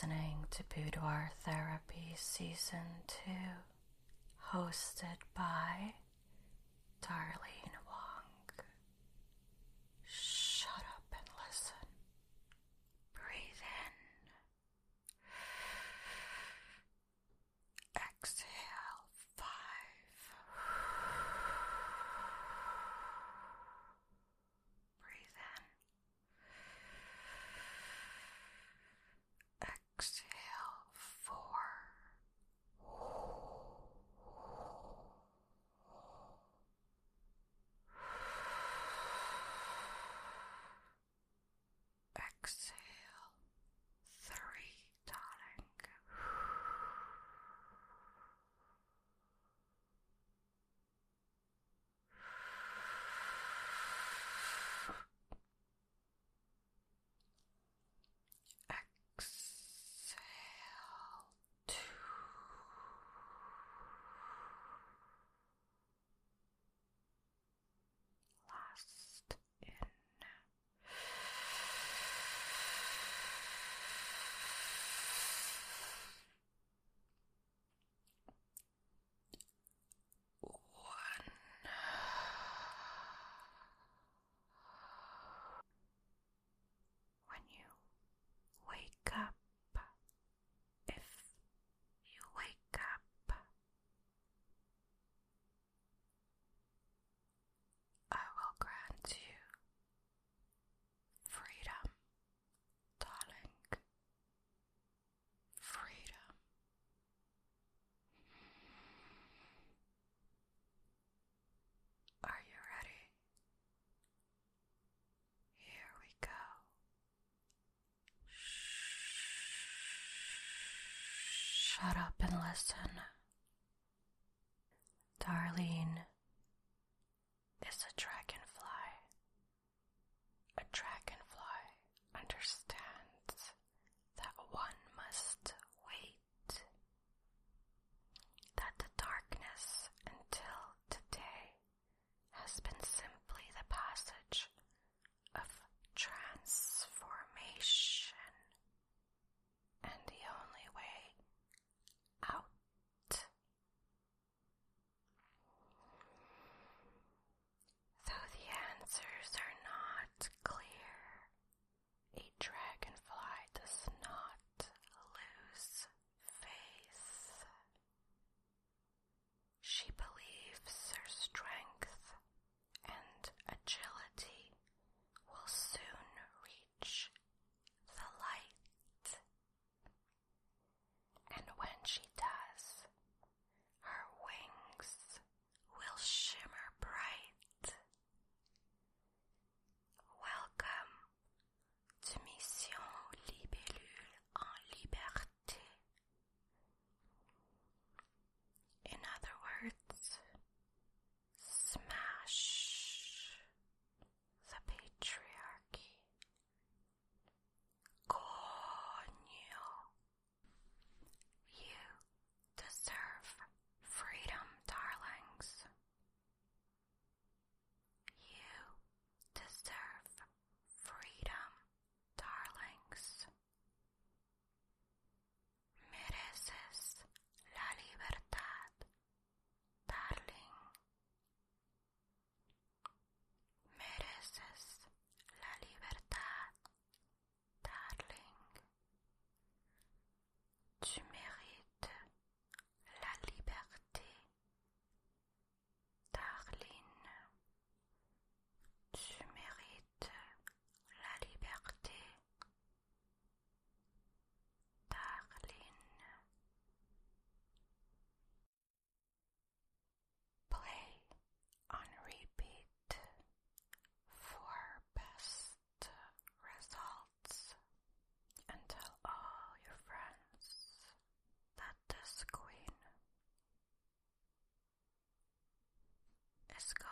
listening to Boudoir Therapy Season 2, hosted by Listen. Let's go.